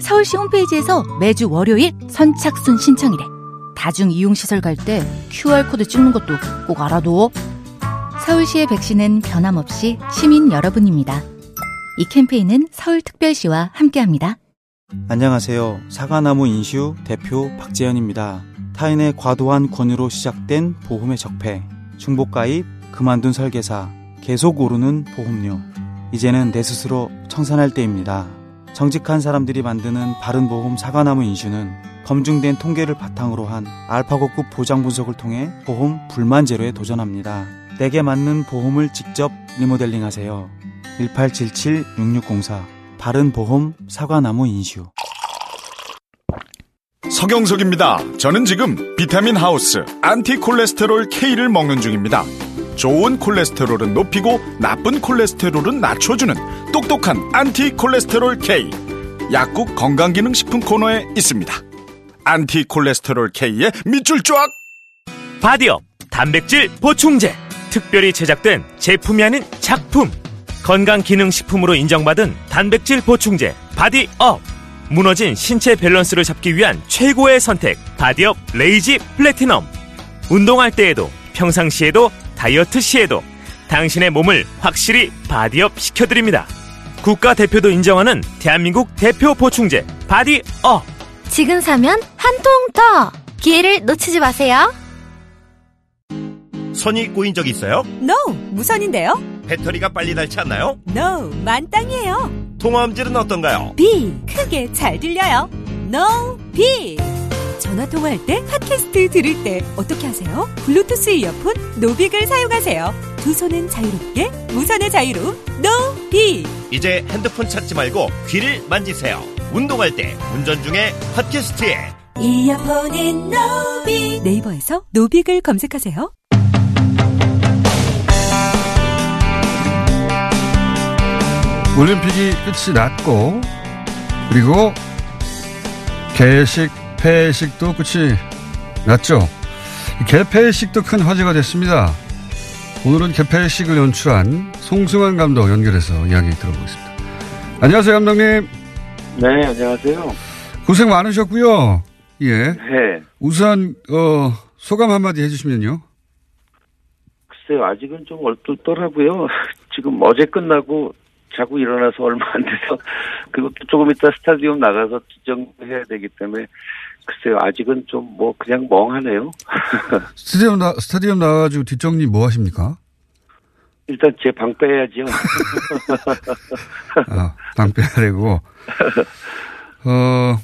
서울시 홈페이지에서 매주 월요일 선착순 신청이래. 다중 이용시설 갈 때 QR코드 찍는 것도 꼭 알아둬. 서울시의 백신은 변함없이 시민 여러분입니다. 이 캠페인은 서울특별시와 함께합니다. 안녕하세요. 사과나무 인슈 대표 박재현입니다. 타인의 과도한 권유로 시작된 보험의 적폐, 중복가입, 그만둔 설계사, 계속 오르는 보험료. 이제는 내 스스로 청산할 때입니다. 정직한 사람들이 만드는 바른보험 사과나무 인슈는 검증된 통계를 바탕으로 한 알파고급 보장 분석을 통해 보험 불만 제로에 도전합니다. 내게 맞는 보험을 직접 리모델링 하세요. 1877-6604 바른보험 사과나무 인슈 서경석입니다. 저는 지금 비타민 하우스 안티콜레스테롤 K를 먹는 중입니다. 좋은 콜레스테롤은 높이고 나쁜 콜레스테롤은 낮춰주는 똑똑한 안티 콜레스테롤 K. 약국 건강기능식품 코너에 있습니다. 안티 콜레스테롤 K의 밑줄 쫙! 바디업 단백질 보충제 특별히 제작된 제품이 아닌 작품 건강기능식품으로 인정받은 단백질 보충제 바디업 무너진 신체 밸런스를 잡기 위한 최고의 선택 바디업 레이지 플래티넘 운동할 때에도 평상시에도 다이어트 시에도 당신의 몸을 확실히 바디업 시켜드립니다 국가대표도 인정하는 대한민국 대표 보충제 바디업 지금 사면 한 통 더! 기회를 놓치지 마세요. 선이 꼬인 적 있어요? No, 무선인데요? 배터리가 빨리 닳지 않나요? No, 만땅이에요. 통화음질은 어떤가요? B, 크게 잘 들려요. No, B. 전화 통화할 때, 팟캐스트 들을 때 어떻게 하세요? 블루투스 이어폰 노빅을 사용하세요. 두 손은 자유롭게, 무선의 자유로움, B. 이제 핸드폰 찾지 말고 귀를 만지세요. 운동할 때, 운전 중에 팟캐스트에 이어폰인 노빅. 네이버에서 노빅을 검색하세요. 올림픽이 끝이 났고 그리고 개식 폐식도 끝이 났죠. 개폐식도 큰 화제가 됐습니다. 오늘은 개폐식을 연출한 송승환 감독 연결해서 이야기 들어보겠습니다. 안녕하세요, 감독님. 네, 안녕하세요. 고생 많으셨고요. 예. 네. 우선 어, 소감 한마디 해주시면요. 글쎄요, 아직은 좀 얼떨떨하고요. 지금 어제 끝나고 자고 일어나서 얼마 안 돼서 그것도 조금 이따 스타디움 나가서 지정해야 되기 때문에 글쎄요, 아직은 좀 뭐 그냥 멍하네요. 스타디움 나 스타디움 나가지고 뒷정리 뭐 하십니까? 일단 제 방 빼야죠. 아, 방 빼야되고. 어,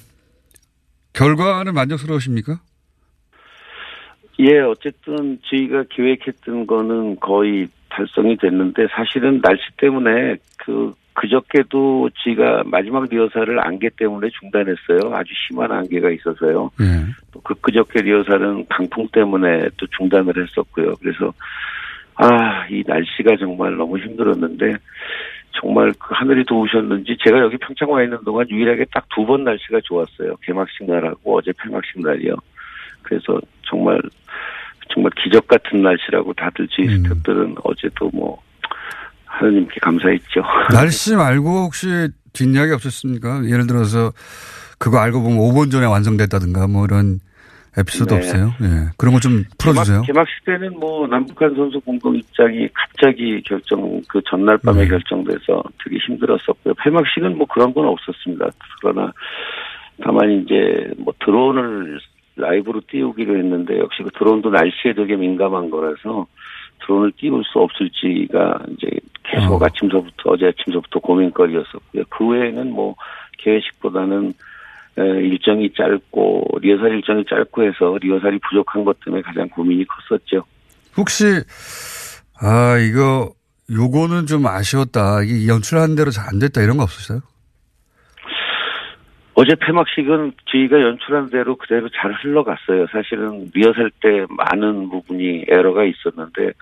결과는 만족스러우십니까? 예, 어쨌든 저희가 계획했던 거는 거의 달성이 됐는데 사실은 날씨 때문에 그 그저께도 저희가 마지막 리허설을 안개 때문에 중단했어요. 아주 심한 안개가 있어서요. 예. 또그 그저께 리허설은 강풍 때문에 또 중단을 했었고요. 그래서 아, 이 날씨가 정말 너무 힘들었는데 정말 그 하늘이 도우셨는지 제가 여기 평창 와 있는 동안 유일하게 딱 두 번 날씨가 좋았어요. 개막식 날하고 어제 폐막식 날이요. 그래서 정말 정말 기적 같은 날씨라고 다들 저희 음. 어제도 뭐 하나님께 감사했죠. 날씨 말고 혹시 뒷이야기 없었습니까? 예를 들어서 그거 알고 보면 5분 전에 완성됐다든가 뭐 이런 에피소드 네. 없어요? 예. 그런 거 좀 풀어주세요. 개막, 개막식 때는 뭐 남북한 선수 공동 입장이 갑자기 결정 그 전날 밤에 음. 결정돼서 되게 힘들었었고요. 폐막식은 뭐 그런 건 없었습니다. 그러나 다만 이제 뭐 드론을 라이브로 띄우기로 했는데 역시 그 드론도 날씨에 되게 민감한 거라서 드론을 띄울 수 없을지가 이제 계속 어. 아침서부터 어제 아침서부터 고민거리였었고요. 그 외에는 뭐 계획식보다는 에, 일정이 짧고 리허설 일정이 짧고 해서 리허설이 부족한 것 때문에 가장 고민이 컸었죠. 혹시 아 이거 요거는 좀 아쉬웠다. 이게 연출한 대로 잘 안 됐다 이런 거 없으세요? 어제 폐막식은 저희가 연출한 대로 그대로 잘 흘러갔어요. 사실은 리허설 때 많은 부분이 에러가 있었는데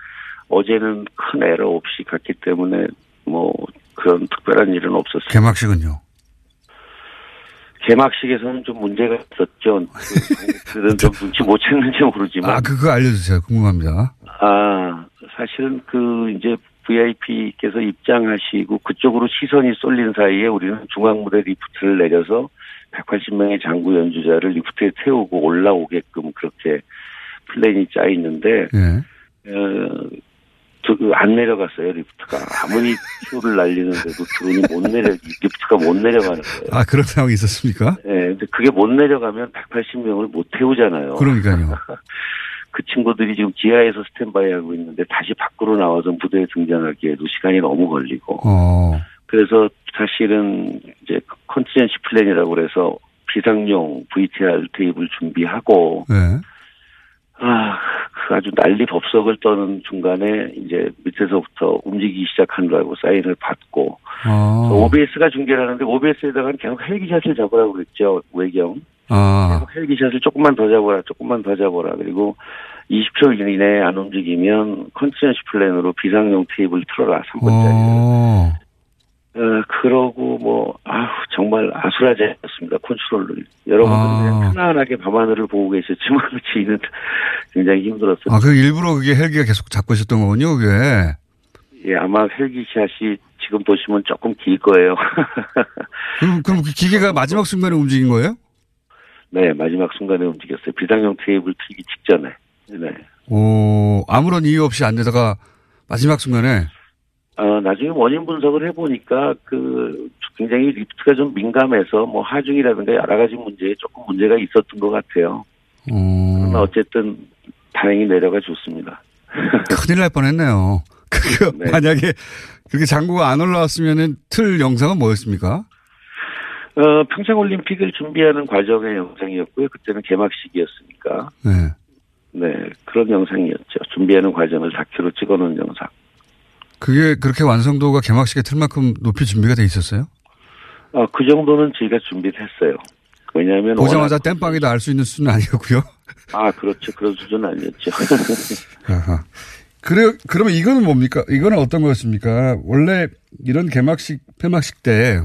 어제는 큰 에러 없이 갔기 때문에 뭐 그런 특별한 일은 없었어요. 개막식은요? 개막식에서는 좀 문제가 있었죠. 그, 그런 좀 눈치 못 챘는지 모르지만. 아, 그거 알려주세요. 궁금합니다. 아, 사실은 그 이제 VIP께서 입장하시고 그쪽으로 시선이 쏠린 사이에 우리는 중앙 무대 리프트를 내려서 180명의 장구 연주자를 리프트에 태우고 올라오게끔 그렇게 플랜이 짜 있는데 예. 어, 그, 안 내려갔어요 리프트가 아무리 큐를 날리는데도 드론이 못 내려 리프트가 못 내려가는 거예요. 아, 그런 상황이 있었습니까? 예, 근데 그게 못 내려가면 180명을 못 태우잖아요. 그러니까요. 그 친구들이 지금 지하에서 스탠바이 하고 있는데 다시 밖으로 나와서 무대에 등장하기에도 시간이 너무 걸리고. 어. 그래서 사실은 이제 contingency plan이라고 그래서 비상용 VTR 테이프를 준비하고 네. 아, 그 아주 난리 법석을 떠는 중간에 이제 밑에서부터 움직이기 시작한다고 사인을 받고 어. OBS가 중계를 하는데 OBS에다가는 계속 헬기 shot을 잡으라고 그랬죠 외경. 아. 계속 헬기 shot을 조금만 더 잡아라, 조금만 더 잡아라. 그리고 20초 이내에 안 움직이면 contingency plan으로 비상용 테이프를 틀어라, 3분짜리. 어. 어, 그러고 뭐, 아우, 정말 아수라장이었습니다, 컨트롤을. 여러분들은 아. 그냥 편안하게 밤하늘을 보고 계셨지만, 저희는 굉장히 힘들었어요. 아, 그 일부러 그게 헬기가 계속 잡고 있었던 거군요, 그게. 예, 아마 헬기 샷이 지금 보시면 조금 길 거예요. 그럼, 그럼 그 기계가 마지막 순간에 움직인 거예요? 네, 마지막 순간에 움직였어요. 비상용 테이블 틀기 직전에. 네. 오, 아무런 이유 없이 안 되다가 마지막 순간에. 어, 나중에 원인 분석을 해보니까 그 굉장히 리프트가 좀 민감해서 뭐 하중이라든가 여러 가지 문제에 조금 문제가 있었던 것 같아요. 그러나 어, 어쨌든 다행히 내려가 줬습니다. 큰일 날 뻔 했네요. 그, 네. 만약에 그렇게 장구가 안 올라왔으면은 틀 영상은 뭐였습니까? 어, 평창올림픽을 준비하는 과정의 영상이었고요. 그때는 개막식이었으니까. 네. 네, 그런 영상이었죠. 준비하는 과정을 다큐로 찍어놓은 영상. 그게 그렇게 완성도가 개막식에 틀 만큼 높이 준비가 돼 있었어요? 어, 그 정도는 저희가 준비를 했어요. 왜냐하면. 보자마자 땜빵이다 알 수 있는 수준은 아니었고요. 아, 그렇죠. 그런 수준은 아니었죠. 그래, 그러면 이거는 뭡니까? 이거는 어떤 거였습니까? 원래 이런 개막식, 폐막식 때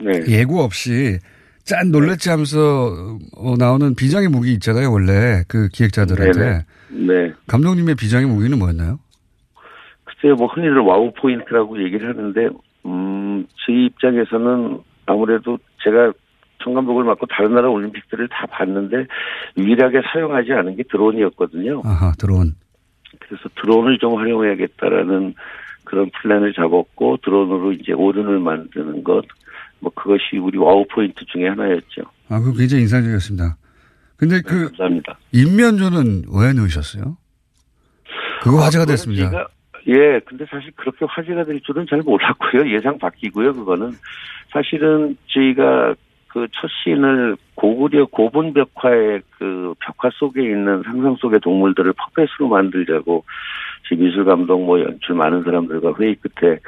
네. 예고 없이 짠 놀랬지 하면서 어, 나오는 비장의 무기 있잖아요, 원래 그 기획자들한테. 네. 감독님의 비장의 무기는 뭐였나요? 글쎄요, 뭐 흔히들 wow point라고 얘기를 하는데, 음, 저희 입장에서는 아무래도 제가 총감독을 맡고 다른 나라 올림픽들을 다 봤는데 유일하게 사용하지 않은 게 드론이었거든요. 아하, 드론. 그래서 드론을 좀 활용해야겠다라는 그런 플랜을 잡았고 드론으로 이제 오륜을 만드는 것, 뭐 그것이 우리 wow point 중에 하나였죠. 아, 그거 굉장히 인상적이었습니다. 근데 그 감사합니다. 인면조는 왜 넣으셨어요? 그거 화제가 됐습니다. 제가- 예, 근데 사실 그렇게 화제가 될 줄은 잘 몰랐고요. 예상 밖이고요, 그거는. 사실은 저희가 그 첫 씬을 고구려 고분 벽화의 그 벽화 속에 있는 상상 속의 동물들을 puppet으로 만들자고 제 미술 감독 뭐 연출 많은 사람들과 회의 끝에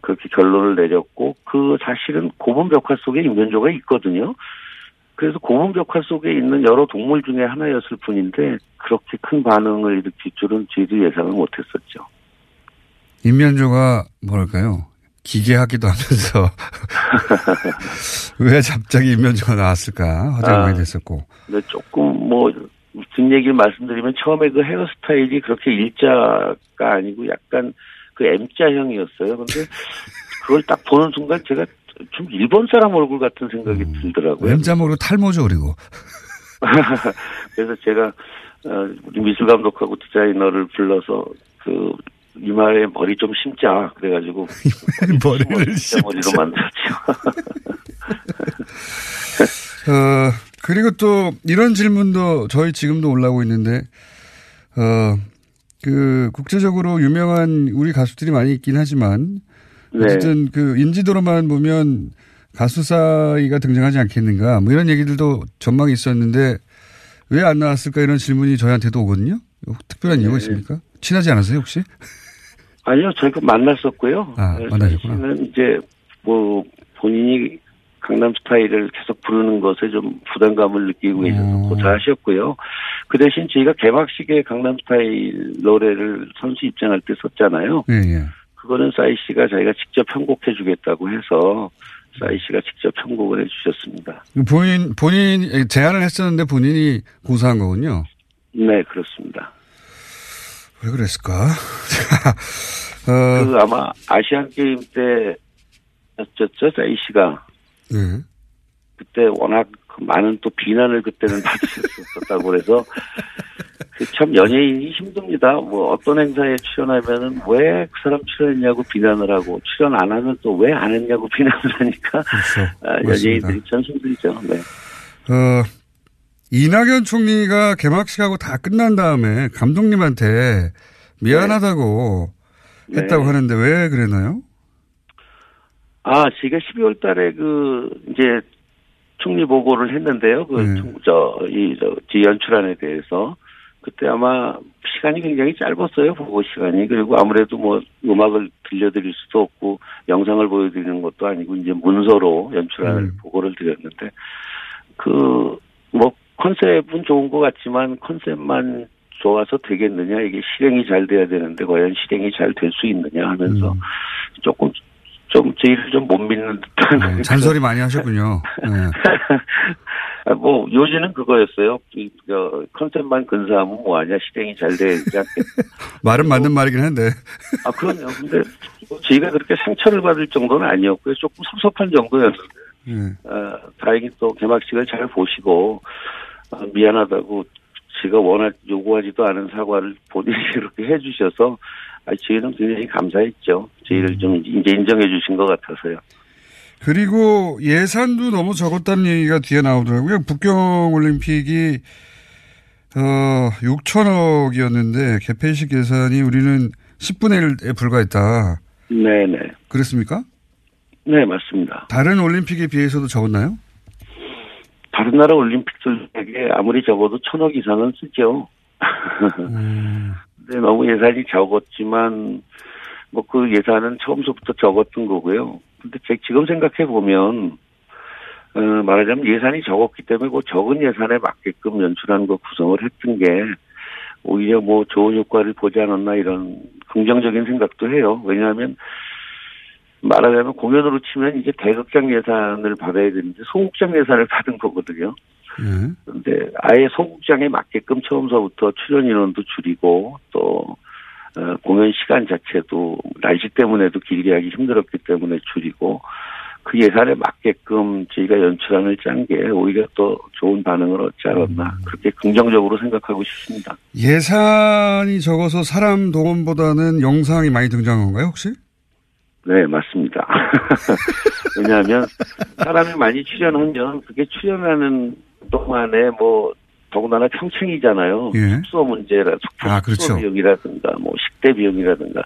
그렇게 결론을 내렸고 그 사실은 고분 벽화 속에 인면조가 있거든요. 그래서 고분 벽화 속에 있는 여러 동물 중에 하나였을 뿐인데 그렇게 큰 반응을 일으킬 줄은 저희도 예상을 못했었죠. 인면조가 뭐랄까요? 기괴하기도 하면서 왜 갑자기 인면조가 나왔을까 화제가 아. 됐었고 근데 조금 뭐 뒷얘기를 말씀드리면 처음에 그 헤어스타일이 그렇게 일자가 아니고 약간 그 M자형이었어요. 근데 그걸 딱 보는 순간 제가 좀 일본 사람 얼굴 같은 생각이 들더라고요. 왼자목으로 탈모죠 그리고 그래서 제가 어, 우리 미술 감독하고 디자이너를 불러서 그 이마에 머리 좀 심자 그래가지고 머리를 머리로 만들었죠. 어, 그리고 또 이런 질문도 저희 지금도 올라오고 있는데, 어, 그 국제적으로 유명한 우리 가수들이 많이 있긴 하지만, 네. 어쨌든 그 인지도로만 보면 가수 사이가 등장하지 않겠는가, 뭐 이런 얘기들도 전망이 있었는데, 왜 안 나왔을까 이런 질문이 저희한테도 오거든요. 특별한 네. 이유가 있습니까? 친하지 않으세요 혹시? 아니요, 저희가 만났었고요. 아, 네, 만나셨구나. 이제 뭐 본인이 강남 스타일을 계속 부르는 것에 좀 부담감을 느끼고 계셔서 음. 고사하셨고요. 그 대신 저희가 개막식에 강남 스타일 노래를 선수 입장할 때 썼잖아요. 예, 예. 그거는 싸이 씨가 자기가 직접 편곡해 주겠다고 해서 싸이 씨가 직접 편곡을 해 주셨습니다. 본인, 본인, 제안을 했었는데 본인이 고사한 거군요. 네, 그렇습니다. 왜 그랬을까? 어, 그 아마 아시안 게임 때였죠, 싸이 씨가. 네. 그때 워낙 그 많은 또 비난을 그때는 받으셨었다고 그래서 그참 연예인이 힘듭니다. 뭐 어떤 행사에 출연하면은 왜 그 사람 출연했냐고 비난을 하고 출연 안 하면 또 왜 안 했냐고 비난을 하니까 그렇죠. 아. 연예인들이 참 힘들죠. 네. 어, 이낙연 총리가 개막식하고 다 끝난 다음에 감독님한테 미안하다고 네. 했다고 하는데 왜 그랬나요? 아, 제가 12월 달에 그, 이제, 총리 보고를 했는데요. 그, 네. 총- 저, 이, 저, 지 연출안에 대해서. 그때 아마 시간이 굉장히 짧았어요. 보고 시간이. 그리고 아무래도 뭐, 음악을 들려드릴 수도 없고, 영상을 보여드리는 것도 아니고, 이제 문서로 연출안을 음. 보고를 드렸는데, 그, 뭐, 컨셉은 좋은 것 같지만, 컨셉만 좋아서 되겠느냐, 이게 실행이 잘 돼야 되는데, 과연 실행이 잘 될 수 있느냐 하면서, 음. 조금 좀 저희를 좀 못 믿는 듯한 네, 잔소리 많이 하셨군요. 네. 아, 뭐 요지는 그거였어요. 이, 저, 컨셉만 근사하면 뭐하냐 실행이 잘 되지 않겠. 말은 맞는 말이긴 한데. 아 그럼요. 근데 뭐 저희가 그렇게 상처를 받을 정도는 아니었고요. 조금 섭섭한 정도였는데 네. 어, 다행히 또 개막식을 잘 보시고 어, 미안하다고 제가 워낙 요구하지도 않은 사과를 본인이 그렇게 해주셔서 아, 저희는 굉장히 감사했죠. 저희를 좀 이제 인정해 주신 것 같아서요. 그리고 예산도 너무 적었다는 얘기가 뒤에 나오더라고요. 북경 올림픽이 어 6천억이었는데 개폐식 예산이 우리는 10분의 1에 불과했다. 네네. 그랬습니까? 네 맞습니다. 다른 올림픽에 비해서도 적었나요? 다른 나라 올림픽들에게 아무리 적어도 천억 이상은 쓰죠. 음, 근데 너무 예산이 적었지만 뭐 그 예산은 처음부터 적었던 거고요. 근데 제 지금 생각해 보면 어, 말하자면 예산이 적었기 때문에 그 적은 예산에 맞게끔 연출하는 거 구성을 했던 게 오히려 뭐 좋은 효과를 보지 않았나 이런 긍정적인 생각도 해요. 왜냐하면 말하자면 공연으로 치면 이제 대극장 예산을 받아야 되는데 소극장 예산을 받은 거거든요. 예. 근데 아예 소극장에 맞게끔 처음서부터 출연 인원도 줄이고 또 어, 공연 시간 자체도 날씨 때문에도 길게 하기 힘들었기 때문에 줄이고 그 예산에 맞게끔 저희가 연출안을 짠 게 오히려 또 좋은 반응을 얻지 않았나 그렇게 긍정적으로 생각하고 싶습니다. 예산이 적어서 사람 동원보다는 영상이 많이 등장한 건가요, 혹시? 네, 맞습니다. 왜냐하면 사람이 많이 출연하면 그게 출연하는 동안에 뭐 더군다나 평창이잖아요. 예. 숙소 문제라 숙소 아, 그렇죠. 비용이라든가 뭐 식대 비용이라든가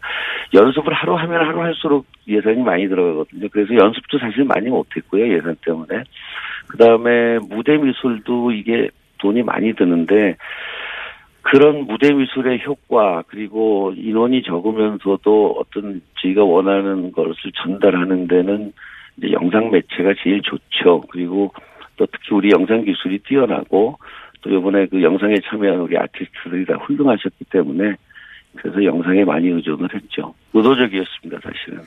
연습을 하루 하면 하루 할수록 예산이 많이 들어가거든요. 그래서 연습도 사실 많이 못했고요 예산 때문에. 그 다음에 무대 미술도 이게 돈이 많이 드는데 그런 무대 미술의 효과 그리고 인원이 적으면서도 어떤 저희가 원하는 것을 전달하는 데는 이제 영상 매체가 제일 좋죠. 그리고 또 특히 우리 영상 기술이 뛰어나고 또 이번에 그 영상에 참여한 우리 아티스트들이 다 훌륭하셨기 때문에 그래서 영상에 많이 의존을 했죠. 의도적이었습니다, 사실은.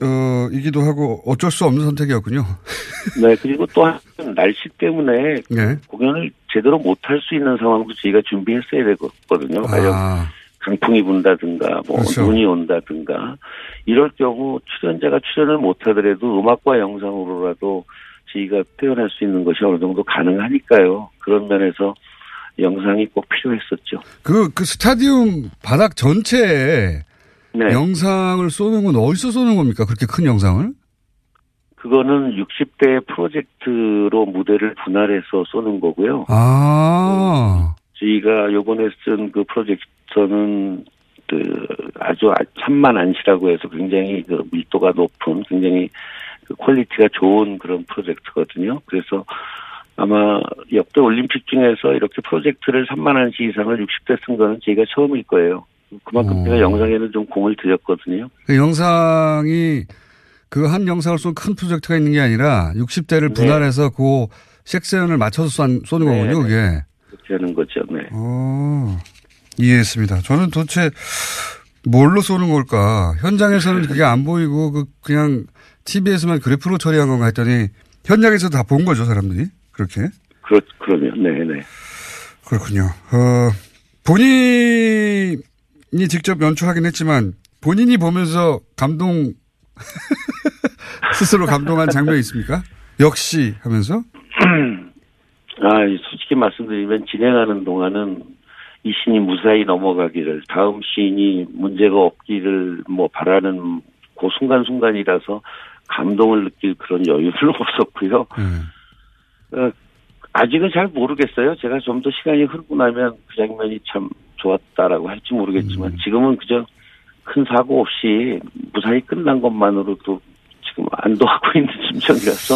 의도적이기도 하고 어쩔 수 없는 선택이었군요. 네, 그리고 또 한 날씨 때문에 네. 공연을 제대로 못할 수 있는 상황도 저희가 준비했어야 되거든요. 가령 아, 강풍이 분다든가 뭐 그렇죠. 눈이 온다든가 이럴 경우 출연자가 출연을 못하더라도 음악과 영상으로라도 저희가 표현할 수 있는 것이 어느 정도 가능하니까요. 그런 면에서 영상이 꼭 필요했었죠. 그, 그 스타디움 바닥 전체에 네. 영상을 쏘는 건 어디서 쏘는 겁니까? 그렇게 큰 영상을? 그거는 60대 프로젝트로 무대를 분할해서 쏘는 거고요. 아, 저희가 요번에 쓴 그 프로젝터는 그 아주 삼만 ANSI라고 해서 굉장히 그 밀도가 높은 굉장히 그 quality가 좋은 그런 프로젝터거든요. 그래서 아마 역대 올림픽 중에서 이렇게 프로젝터를 3만 ANSI 이상을 60대 쓴 거는 저희가 처음일 거예요. 그만큼 어. 제가 영상에는 좀 공을 들였거든요. 그 영상이 그 한 영상을 쏜 큰 프로젝터가 있는 게 아니라 60대를 분할해서 그 섹션을 맞춰서 쏜, 쏘는 네, 거군요, 그게. 그렇게 하는 거죠. 네. 어, 이해했습니다. 저는 도대체 뭘로 쏘는 걸까? 현장에서는 그게 안 보이고 그 그냥 TV에서만 그래프로 처리한 건가 했더니 현장에서 다 본 거죠, 사람들이. 그렇게. 그렇, 그러면, 네 네. 그렇군요. 어, 본인이 직접 연출하긴 했지만 본인이 보면서 감동, 스스로 감동한 장면이 있습니까? 역시 하면서? 아, 솔직히 말씀드리면 진행하는 동안은 이 신이 무사히 넘어가기를, 다음 시인이 문제가 없기를 뭐 바라는 그 순간순간이라서 감동을 느낄 그런 여유는 없었고요. 어, 아직은 잘 모르겠어요. 제가 좀 더 시간이 흐르고 나면 그 장면이 참 좋았다라고 할지 모르겠지만 지금은 그저 큰 사고 없이 무사히 끝난 것만으로도 지금 안도하고 있는 심정이라서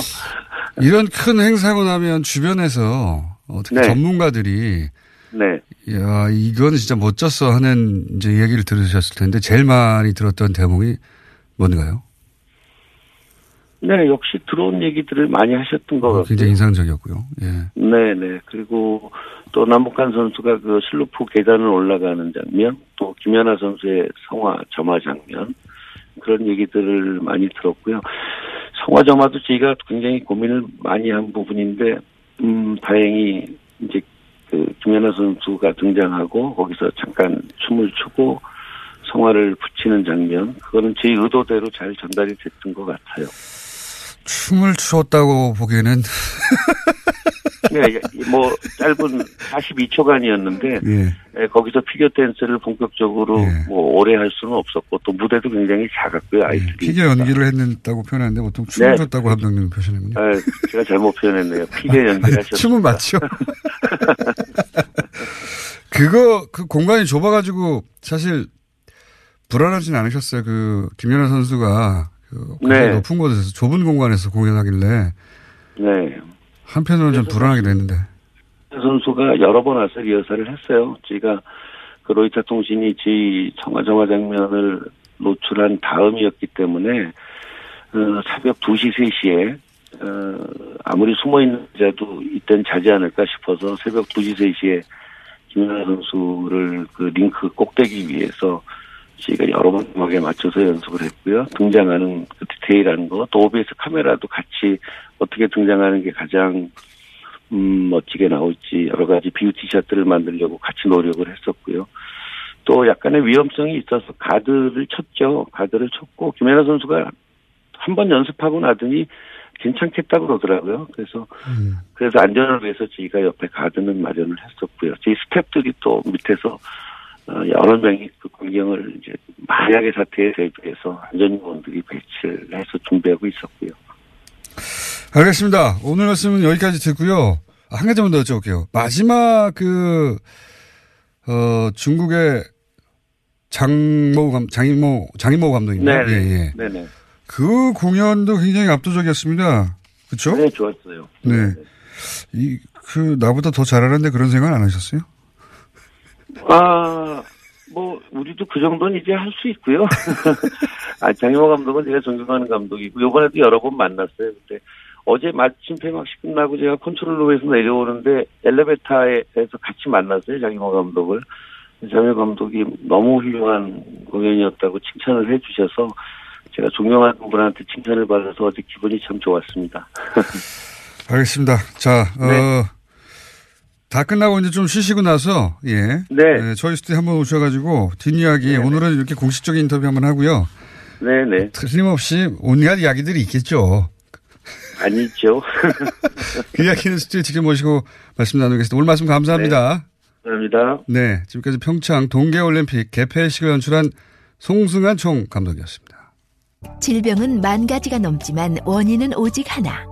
이런 큰 행사고 나면 주변에서 어떻게 네. 전문가들이 네. 야, 이건 진짜 멋졌어 하는 이제 얘기를 들으셨을 텐데 제일 많이 들었던 대목이 뭔가요? 네, 역시 들어온 얘기들을 많이 하셨던 것 같아요. 굉장히 인상적이었고요. 예. 네 네. 그리고 또 남북한 선수가 그 실루프 계단을 올라가는 장면, 또 김연아 선수의 성화 점화 장면, 그런 얘기들을 많이 들었고요. 성화 점화도 저희가 굉장히 고민을 많이 한 부분인데, 음, 다행히 이제 그 김연아 선수가 등장하고 거기서 잠깐 춤을 추고 성화를 붙이는 장면, 그거는 저희 의도대로 잘 전달이 됐던 것 같아요. 춤을 추었다고 보기에는 네, 뭐 짧은 42초간이었는데 예. 거기서 피겨 댄스를 본격적으로 뭐 오래 할 수는 없었고 또 무대도 굉장히 작았고요 아이들이. 피겨 연기를 했다고 표현하는데 보통 춤을 네. 췄다고 감독님 표현하군요. 아, 제가 잘못 표현했네요. 피겨 연기하셨어요. 춤은 맞죠. 그거 그 공간이 좁아가지고 사실 불안하진 않으셨어요. 그 김연아 선수가 그 네. 높은 곳에서 좁은 공간에서 공연하길래 네. 한편으로는 좀 불안하기도 했는데. 선수가 여러 번 와서 리허설을 했어요. 저희가 그 로이타 통신이 저희 정화정화 장면을 노출한 다음이었기 때문에 어, 새벽 2시, 3시에 어, 아무리 숨어있는 자도 이땐 자지 않을까 싶어서 새벽 2시, 3시에 김연아 선수를 그 링크 꼭대기 위해서 저희가 여러 번 음악에 맞춰서 연습을 했고요. 등장하는 그 디테일한 거, 또 OBS 카메라도 같이 어떻게 등장하는 게 가장 음, 멋지게 나올지 여러 가지 beauty shot들을 만들려고 같이 노력을 했었고요. 또 약간의 위험성이 있어서 가드를 쳤죠. 가드를 쳤고 김연아 선수가 한 번 연습하고 나더니 괜찮겠다고 그러더라고요. 그래서 그래서 안전을 위해서 저희가 옆에 가드는 마련을 했었고요. 저희 스태프들이 또 밑에서 어, 여러 명이 그 광경을 이제 만약의 사태에 대비해서 안전요원들이 배치를 해서 준비하고 있었고요. 알겠습니다. 오늘 말씀은 여기까지 듣고요. 아, 한 가지만 더 여쭤볼게요. 마지막 그, 어, 중국의 장모 감, 장인모, 장인모 감독입니다. 네, 예, 예. 네네. 그 공연도 굉장히 압도적이었습니다. 그쵸? 네, 좋았어요. 네. 이, 그, 나보다 더 잘하는데 그런 생각 안 하셨어요? 아, 뭐, 우리도 그 정도는 이제 할 수 있고요. 아, 장영호 감독은 제가 존경하는 감독이고, 요번에도 여러 번 만났어요. 근데 어제 마침 폐막식 끝나고 제가 컨트롤룸에서 내려오는데 엘리베이터에서 같이 만났어요. 장영호 감독을. 장영호 감독이 너무 훌륭한 공연이었다고 칭찬을 해주셔서 제가 존경하는 분한테 칭찬을 받아서 어제 기분이 참 좋았습니다. 알겠습니다. 자, 어, 네. 다 끝나고 이제 좀 쉬시고 나서, 예. 네. 저희 스튜디오 한번 오셔가지고, 뒷이야기, 오늘은 이렇게 공식적인 인터뷰 한번 하고요. 네네. 틀림없이 온갖 이야기들이 있겠죠. 아니죠. 그 이야기는 스튜디오에 직접 모시고 말씀 나누겠습니다. 오늘 말씀 감사합니다. 감사합니다. 네. 지금까지 평창 동계올림픽 개폐식을 연출한 송승환 총 감독이었습니다. 질병은 만 가지가 넘지만 원인은 오직 하나.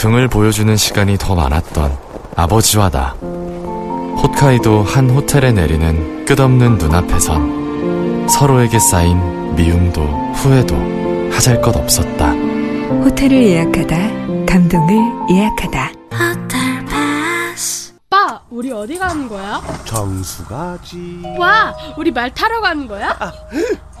등을 보여주는 시간이 더 많았던 아버지와 나. 홋카이도 한 호텔에 내리는 끝없는 눈앞에선 서로에게 쌓인 미움도 후회도 하잘 것 없었다. 호텔을 예약하다, 감동을 예약하다. 오빠, 우리 어디 가는 거야? 정수 가지. 와, 우리 말 타러 가는 거야?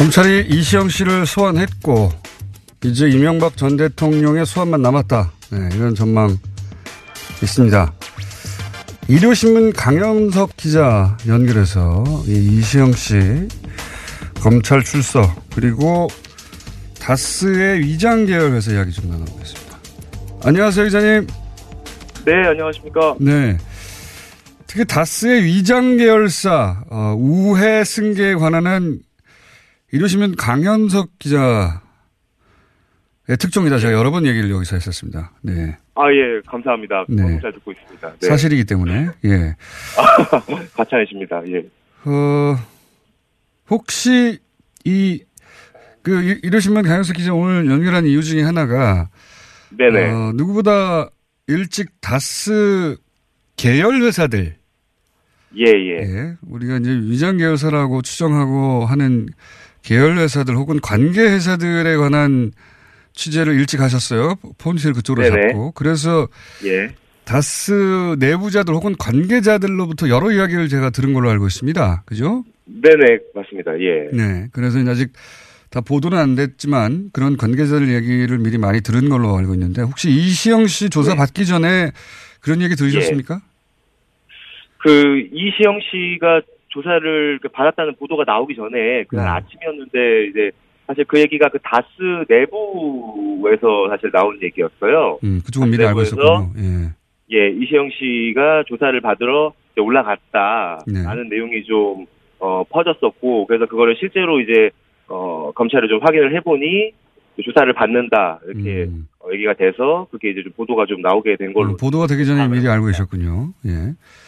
검찰이 이시영 씨를 소환했고 이제 이명박 전 대통령의 소환만 남았다. 네, 이런 전망 있습니다. 일요신문 강영석 기자 연결해서 이 이시영 씨 검찰 출석 그리고 다스의 위장 계열 회사 이야기 좀 나눠보겠습니다. 안녕하세요, 기자님. 네, 안녕하십니까. 네. 특히 다스의 위장 계열사 어, 우회 승계에 관한은 이러시면 강현석 기자의 특종이다. 제가 여러 번 얘기를 여기서 했었습니다. 네. 아, 예, 감사합니다. 네. 잘 듣고 있습니다. 네. 사실이기 때문에, 예. 가차이십니다. 예. 어, 혹시 이, 그, 이- 이러시면 강현석 기자 오늘 연결한 이유 중에 하나가, 네네. 어, 누구보다 일찍 다스 계열 회사들, 예, 예. 예. 우리가 이제 위장 계열사라고 추정하고 하는 계열 회사들 혹은 관계 회사들에 관한 취재를 일찍 하셨어요. 폰실 그쪽으로 네네. 잡고. 그래서 예. 다스 내부자들 혹은 관계자들로부터 여러 이야기를 제가 들은 걸로 알고 있습니다. 그죠? 네네, 맞습니다. 예. 네. 그래서 아직 다 보도는 안 됐지만 그런 관계자들 얘기를 미리 많이 들은 걸로 알고 있는데 혹시 이시영 씨 네. 조사 받기 전에 그런 얘기 들으셨습니까? 그, 이시영 씨가 조사를 그 받았다는 보도가 나오기 전에, 그날 네. 아침이었는데, 이제, 사실 그 얘기가 그 다스 내부에서 사실 나온 얘기였어요. 음, 그쪽은 미리 알고 있었군요. 예. 예, 이시영 씨가 조사를 받으러 이제 올라갔다. 네. 라는 내용이 좀, 어, 퍼졌었고, 그래서 그거를 실제로 이제, 어, 검찰을 좀 확인을 해보니, 조사를 받는다. 이렇게 어, 얘기가 돼서, 그게 이제 좀 보도가 좀 나오게 된 걸로. 음. 어, 보도가 되기 전에 미리 알고 계셨군요. 예.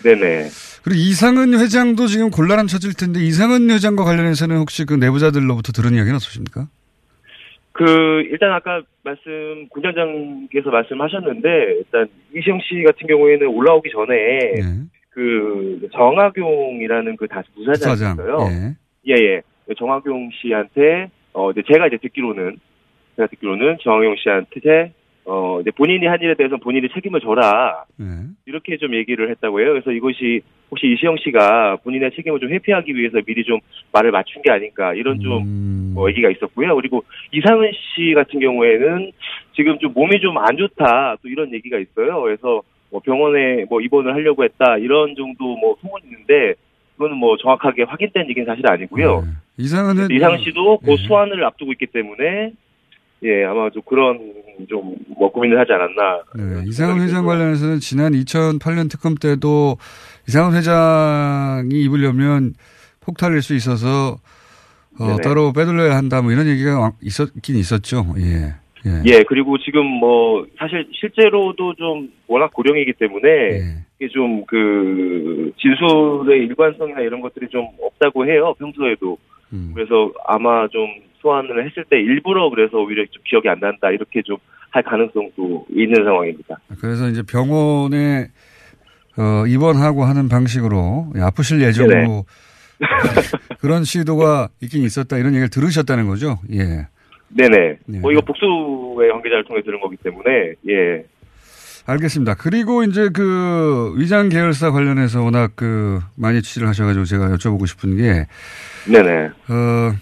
네네. 그리고 이상은 회장도 지금 곤란함 찾을 텐데 이상은 회장과 관련해서는 혹시 그 내부자들로부터 들은 이야기는 없으십니까? 그, 일단 아까 말씀, 군장장께서 말씀하셨는데, 일단 이시영 씨 같은 경우에는 올라오기 전에, 네. 그, 정학용이라는 그 다스 부사장이 부사장. 있어요. 예. 예, 예. 정학용 씨한테, 어, 이제 제가 이제 듣기로는, 제가 듣기로는 정학용 씨한테, 어, 이제 본인이 한 일에 대해서 본인이 책임을 져라. 네. 이렇게 좀 얘기를 했다고 해요. 그래서 이것이 혹시 이시영 씨가 본인의 책임을 좀 회피하기 위해서 미리 좀 말을 맞춘 게 아닌가 이런 좀 음. 어, 얘기가 있었고요. 그리고 이상은 씨 같은 경우에는 지금 좀 몸이 좀 안 좋다 또 이런 얘기가 있어요. 그래서 뭐 병원에 뭐 입원을 하려고 했다 이런 정도 뭐 소문이 있는데 그거는 뭐 정확하게 확인된 얘기는 사실 아니고요. 이상은 이상은 씨도 그 수환을 앞두고 있기 때문에 예 아마 좀 그런 좀 뭐 고민을 하지 않았나 네, 이상은 회장 관련해서는 지난 2008년 특검 때도 이상은 회장이 입으려면 폭탄일 수 있어서 어. 따로 빼돌려야 한다 뭐 이런 얘기가 있었긴 있었죠. 예. 예. 예, 그리고 지금 뭐, 사실 실제로도 좀 워낙 고령이기 때문에, 이게 좀 그, 진술의 일관성이나 이런 것들이 좀 없다고 해요, 평소에도. 그래서 아마 좀 소환을 했을 때 일부러 그래서 오히려 좀 기억이 안 난다, 이렇게 좀 할 가능성도 있는 상황입니다. 그래서 이제 병원에 어, 입원하고 하는 방식으로 예, 아프실 예정으로 그런 시도가 있긴 있었다 이런 얘기를 들으셨다는 거죠. 예. 네네. 네. 뭐 이거 복수의 관계자를 통해 들은 거기 때문에 예. 알겠습니다. 그리고 이제 그 위장 계열사 관련해서 워낙 그 많이 취재를 하셔가지고 제가 여쭤보고 싶은 게, 네네. 어,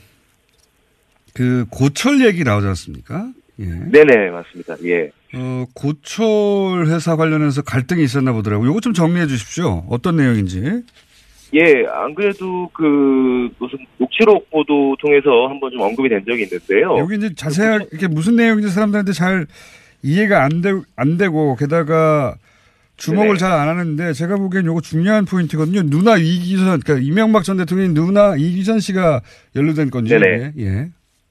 그 고철 얘기 나오지 않습니까? 예. 네네 맞습니다. 예. 어, 고철 회사 관련해서 갈등이 있었나 보더라고요. 요거 좀 정리해 주십시오. 어떤 내용인지. 예, 안 그래도 그 무슨 녹취록 보도 통해서 한번 좀 언급이 된 적이 있는데요. 여기 이제 자세하게 이게 무슨 내용인지 사람들한테 잘 이해가 안, 되, 안 되고 게다가 주목을. 잘 안 하는데 제가 보기엔 요거 중요한 포인트거든요. 누나 이귀선, 그러니까 이명박 전 대통령이 누나 이귀선 씨가 연루된 건지. 네네. 예.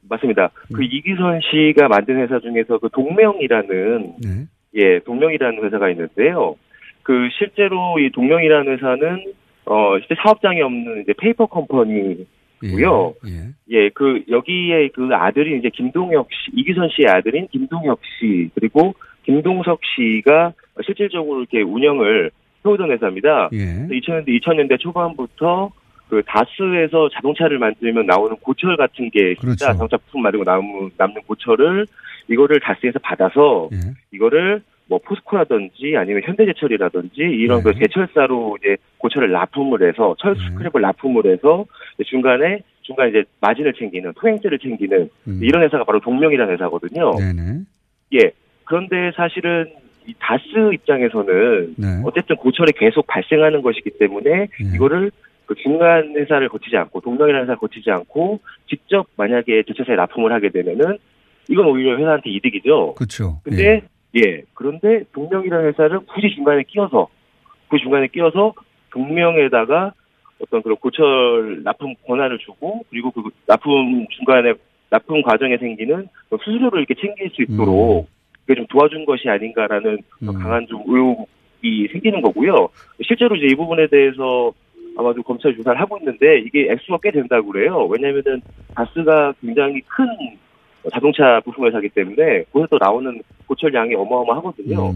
맞습니다. 음. 그 이귀선 씨가 만든 회사 중에서 그 동명이라는 네. 예 동명이라는 회사가 있는데요. 그 실제로 이 동명이라는 회사는 어 실제 사업장이 없는 이제 페이퍼 컴퍼니고요. 예. 예, 그 여기에 그 아들이 이제 김동혁 씨, 이귀선 씨의 아들인 김동혁 씨 그리고 김동석 씨가 실질적으로 이렇게 운영을 해오던 회사입니다. 예. 2000년대 2000년대 초반부터 그 다스에서 자동차를 만들면 나오는 고철 같은 게 그렇죠. 진짜 자동차 부품 만들고 남는 남는 고철을 이거를 다스에서 받아서 예. 이거를 뭐 포스코라든지 아니면 현대제철이라든지 이런 그 제철사로 이제 고철을 납품을 해서 철 스크랩을 납품을 해서 중간에 중간 이제 마진을 챙기는 토행세를 챙기는 이런 회사가 바로 동명이라는 회사거든요. 네네. 예. 그런데 사실은 이 다스 입장에서는 네. 어쨌든 고철이 계속 발생하는 것이기 때문에 이거를 그 중간 회사를 거치지 않고 동명이라는 회사를 거치지 않고 직접 만약에 제철사에 납품을 하게 되면은 이건 오히려 회사한테 이득이죠. 그렇죠. 근데 예. 그런데 동명이라는 회사를 굳이 중간에 끼워서 그 중간에 끼워서 동명에다가 어떤 그런 고철 납품 권한을 주고 그리고 그 납품 중간에 납품 과정에 생기는 그 수수료를 이렇게 챙길 수 있도록 그게 좀 도와준 것이 아닌가라는 더 강한 좀 의혹이 생기는 거고요. 실제로 이제 이 부분에 대해서 아마 도 검찰 조사를 하고 있는데 이게 액수가 꽤 된다고 그래요. 왜냐면은 다스가 굉장히 큰 자동차 부품 회사기 때문에 거기서 나오는 고철 양이 어마어마하거든요.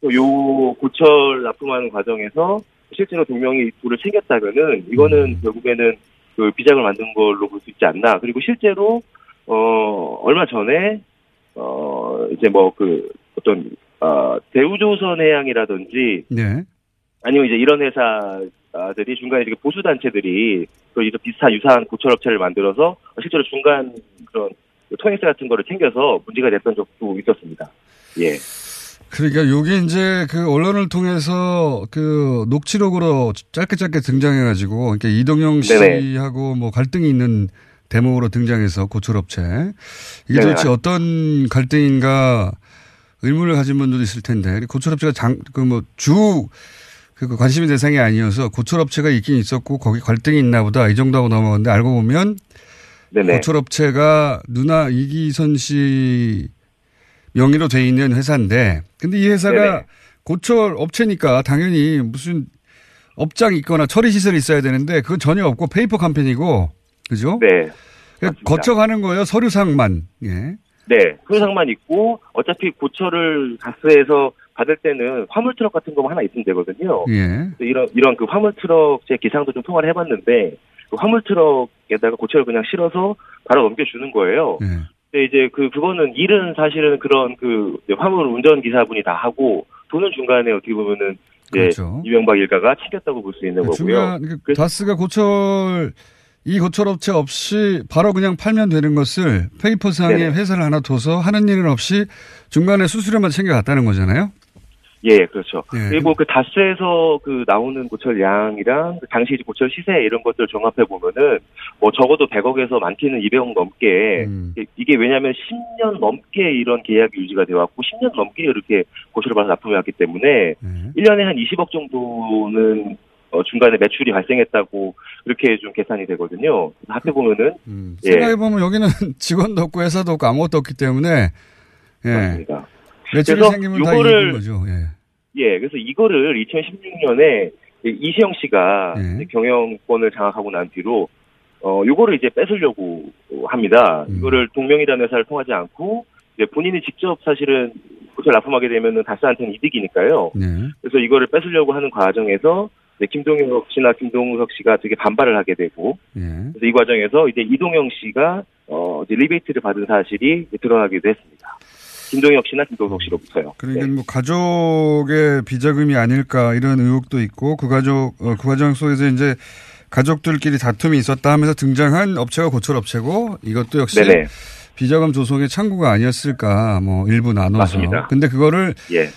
또요 고철 납품하는 과정에서 실제로 동명이 돈을 챙겼다면은 이거는 결국에는 그 비장을 만든 걸로 볼 수 있지 않나. 그리고 실제로 어 얼마 전에 어 이제 뭐 그 어떤 어 대우조선해양이라든지 네. 아니면 이제 이런 회사 들이 중간에 이렇게 보수 단체들이 그 이런 비슷한 유사한 고철 업체를 만들어서 실제로 중간 그런 통행세 같은 거를 챙겨서 문제가 됐던 적도 있었습니다. 예. 그러니까 요게 이제 그 언론을 통해서 그 녹취록으로 짧게 짧게 등장해가지고 그러니까 이동영 네네. 씨하고 뭐 갈등이 있는 대목으로 등장해서 고철업체 이게 네네. 도대체 어떤 갈등인가 의문을 가진 분들도 있을 텐데 고철업체가 장 그 뭐 주 그 관심의 대상이 아니어서 고철업체가 있긴 있었고 거기 갈등이 있나 보다 이 정도 하고 넘어갔는데 알고 보면 네네. 고철업체가 누나 이기선 씨 명의로 돼 있는 회사인데 근데 이 회사가 네네. 고철 업체니까 당연히 무슨 업장이 있거나 처리 시설이 있어야 되는데 그건 전혀 없고 페이퍼 컴퍼니고 그죠? 네. 그냥 거쳐가는 거예요 서류상만. 예. 네, 서류상만 있고 어차피 고철을 가스에서 받을 때는 화물 트럭 같은 거만 하나 있으면 되거든요. 예. 이런 이런 그 화물 트럭 제 기사도 좀 통화를 해봤는데 그 화물 트럭에다가 고철을 그냥 실어서 바로 넘겨주는 거예요. 예. 근데 이제 그 그거는 일은 사실은 그런 그 화물 운전 기사분이 다 하고 돈은 중간에 어떻게 보면은 이제 그렇죠. 이명박 일가가 챙겼다고 볼 수 있는 거고요. 중간 그 다스가 고철 이 고철 업체 없이 바로 그냥 팔면 되는 것을 페이퍼상에 네네. 회사를 하나 둬서 하는 일은 없이 중간에 수수료만 챙겨갔다는 거잖아요. 예, 그렇죠. 예. 그리고 그 다스에서 그 나오는 고철 양이랑 그 당시 고철 시세 이런 것들 종합해 보면은 뭐 적어도 100억에서 많게는 200억 넘게 음. 이게- 왜냐하면 10년 넘게 이런 계약이 유지가 되어 왔고 10년 넘게 이렇게 고철을 받아 납품해 왔기 때문에 음. 1년에 한 20억 정도는 어, 중간에 매출이 발생했다고 그렇게 좀 계산이 되거든요. 합해 보면은 예. 생각해 보면 여기는 직원도 없고 회사도 없고 아무것도 없기 때문에 예. 맞습니다. 그래서 거죠. 예. 예, 그래서 이거를 2016년에 이시영 씨가 네. 이제 경영권을 장악하고 난 뒤로 어 요거를 이제 뺏으려고 합니다. 음. 이거를 동명이라는 회사를 통하지 않고 이제 본인이 직접 사실은 고철 납품하게 되면은 다스한테는 이득이니까요. 네. 그래서 이거를 뺏으려고 하는 과정에서 김동혁 씨나 김동석 씨가 되게 반발을 하게 되고 예. 그래서 이 과정에서 이제 이동영 씨가 어, 이제 리베이트를 받은 사실이 드러나기도 했습니다. 김동혁 씨나 김동석 씨로부터요. 그러니까 뭐 가족의 비자금이 아닐까 이런 의혹도 있고 그 가족 어, 그 과정 속에서 이제 가족들끼리 다툼이 있었다 하면서 등장한 업체가 고철 업체고 이것도 역시 네네. 비자금 조성의 창구가 아니었을까 뭐 일부 나눠서. 맞습니다. 근데 그거를 예.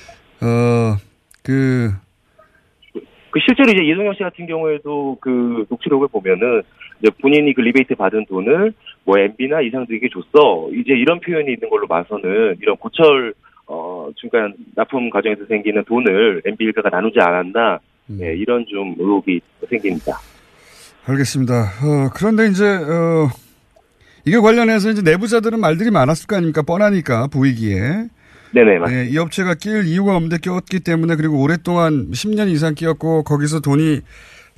어그 그 실제로 이제 이동영 씨 같은 경우에도 그 녹취록을 보면은 본인이 그 리베이트 받은 돈을 뭐 MB나 이상들에게 줬어. 이제 이런 표현이 있는 걸로 봐서는 이런 고철 어 중간 납품 과정에서 생기는 돈을 MB 일가가 나누지 않았나 예, 이런 좀 의혹이 생깁니다. 알겠습니다. 어, 그런데 이제 어 이게 관련해서 이제 내부자들은 말들이 많았을 거 아닙니까? 뻔하니까 보이기에. 네네, 맞습니다. 네, 이 업체가 낄 이유가 없는데 꼈기 때문에 그리고 오랫동안 10년 이상 끼었고 거기서 돈이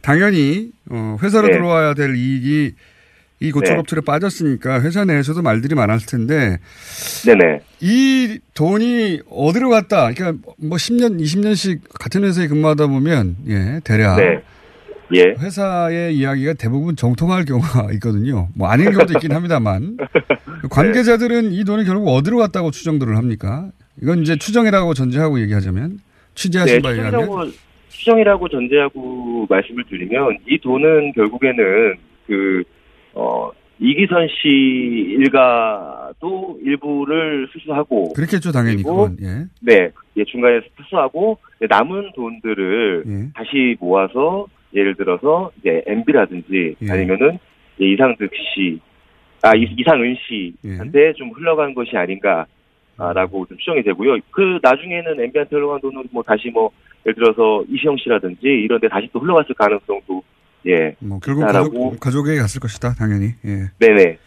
당연히 어, 회사로 네. 들어와야 될 이익이 이 고철 네. 업체로 빠졌으니까 회사 내에서도 말들이 많았을 텐데 네네. 이 돈이 어디로 갔다? 그러니까 뭐 10년, 20년씩 같은 회사에 근무하다 보면 예, 대략 네. 예. 회사의 이야기가 대부분 정통할 경우가 있거든요. 뭐 아닌 경우도 있긴 합니다만 관계자들은 이 돈이 결국 어디로 갔다고 추정들을 합니까? 이건 이제 추정이라고 전제하고 얘기하자면 취재하신 네, 바에 의하면 추정이라고, 전제하고 말씀을 드리면 이 돈은 결국에는 그, 어, 이기선 씨 일가도 일부를 수수하고 그렇겠죠 당연히 그건 예. 네, 예, 중간에 수수하고 남은 돈들을 예. 다시 모아서 예를 들어서 이제 MB라든지 예. 아니면은 이상득 씨, 아 이- 이상은 씨한테 좀 흘러간 것이 아닌가. 라고 좀 추정이 되고요. 그 나중에는 MB한테 흘러간 돈은 뭐 다시 뭐 예를 들어서 이시영 씨라든지 이런 데 다시 또 흘러갔을 가능성도 예. 뭐 결국 가족, 가족에게 갔을 것이다 당연히 예. 네네.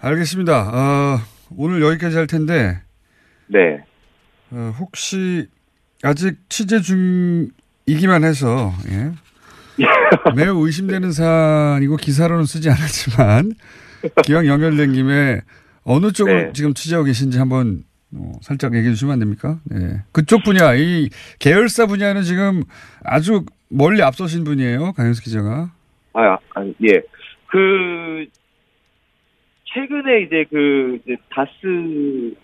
알겠습니다. 어, 오늘 여기까지 할 텐데 네. 어, 혹시 아직 취재 중이기만 해서 예. 매우 의심되는 사안이고 기사로는 쓰지 않았지만 기왕 연결된 김에 어느 쪽을 네. 지금 취재하고 계신지 한번 어, 살짝 얘기해 주시면 안 됩니까? 네. 그쪽 분야, 이 계열사 분야는 지금 아주 멀리 앞서신 분이에요. 강현수 기자가. 아, 아, 예. 그, 최근에 이제 그, 이제 다스,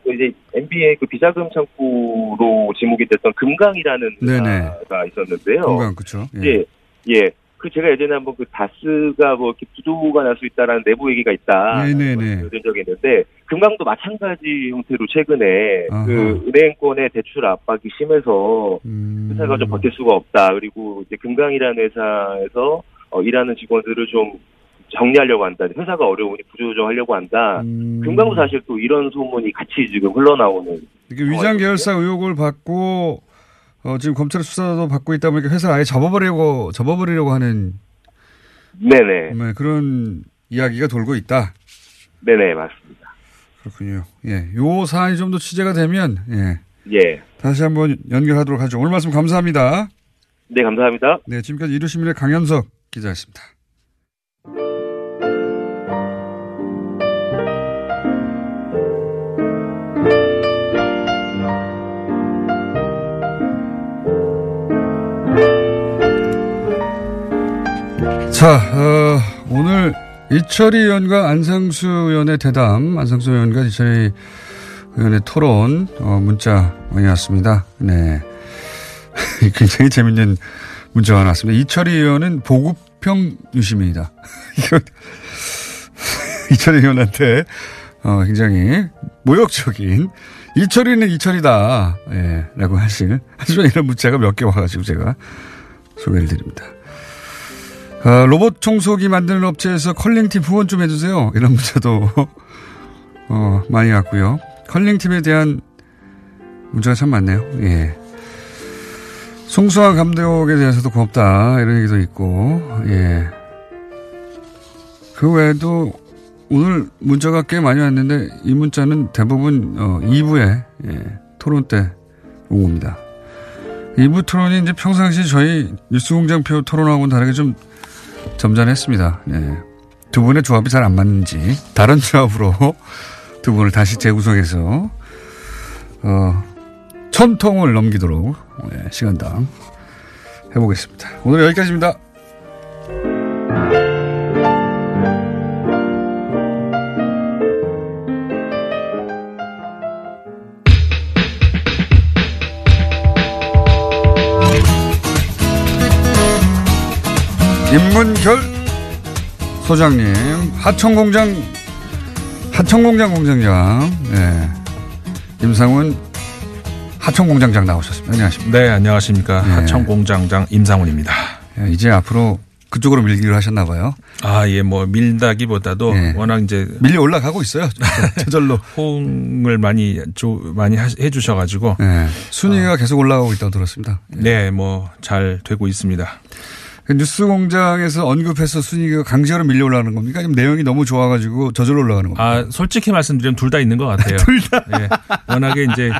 이제 MB의 그 비자금 창구로 지목이 됐던 금강이라는 네네. 회사가 있었는데요. 금강, 그쵸. 예. 예. 예. 그 제가 예전에 한번 그 다스가 뭐 이렇게 부도가 날 수 있다라는 내부 얘기가 있다. 네네네. 그런 적이 있는데 금강도 마찬가지 형태로 최근에 아하. 그 은행권의 대출 압박이 심해서 음. 회사가 좀 버틸 수가 없다. 그리고 이제 금강이라는 회사에서 어, 일하는 직원들을 좀 정리하려고 한다. 회사가 어려우니 구조조정하려고 한다. 음. 금강도 사실 또 이런 소문이 같이 지금 흘러나오는. 이게 위장 계열사 의혹을 받고 어, 지금 검찰 수사도 받고 있다 보니까 회사를 아예 접어버리려고 접어버리려고 하는 네네. 네, 그런 이야기가 돌고 있다. 네네 맞습니다. 그렇군요. 예, 요 사안이 좀 더 취재가 되면 예, 예. 다시 한번 연결하도록 하죠. 오늘 말씀 감사합니다. 네 감사합니다. 네, 지금까지 이루시민의 강현석 기자였습니다. 자, 어, 오늘 이철희 의원과 안상수 의원의 대담, 안상수 의원과 이철희 의원의 토론, 어, 문자 왔습니다. 네. 굉장히 재밌는 문자가 나왔습니다. 이철희 의원은 보급형 유심입니다. 이철희 의원한테, 어, 굉장히 모욕적인, 이철이는 이철이다. 예, 라고 하실. 하지만 이런 문자가 몇 개 와가지고 제가 소개를 드립니다. 어, 로봇 청소기 만드는 업체에서 컬링팀 후원 좀 해주세요. 이런 문자도 어, 많이 왔고요. 컬링팀에 대한 문자가 참 많네요. 예. 송수환 감독에 대해서도 고맙다 이런 얘기도 있고 예. 그 외에도 오늘 문자가 꽤 많이 왔는데 이 문자는 대부분 어, 2부에 예, 토론 때 온 겁니다. 2부 토론이 이제 평상시 저희 뉴스공장표 토론하고는 다르게 좀 점잖했습니다. 네. 두 분의 조합이 잘 안 맞는지 다른 조합으로 두 분을 다시 재구성해서 어, 천 통을 넘기도록 네, 시간당 해보겠습니다. 오늘 여기까지입니다. 임문결 소장님, 하청공장, 하청공장 공장장, 네. 임상훈 하청공장장 나오셨습니다. 안녕하십니까. 네, 안녕하십니까. 네. 하청공장장 임상훈입니다. 네, 이제 앞으로 그쪽으로 밀기로 하셨나 봐요. 아, 예, 뭐 밀다기보다도 워낙 이제 밀려 올라가고 있어요. 저절로 호응을 많이 조, 많이 하- 해주셔 가지고 네, 순위가 계속 올라가고 있다고 들었습니다. 네, 뭐 잘 되고 있습니다. 그 뉴스 공장에서 언급해서 순위가 강제로 밀려 올라가는 겁니까? 아니면 내용이 너무 좋아가지고 저절로 올라가는 겁니까? 아, 솔직히 말씀드리면 둘 다 있는 것 같아요. 둘 다. 예. 워낙에 이제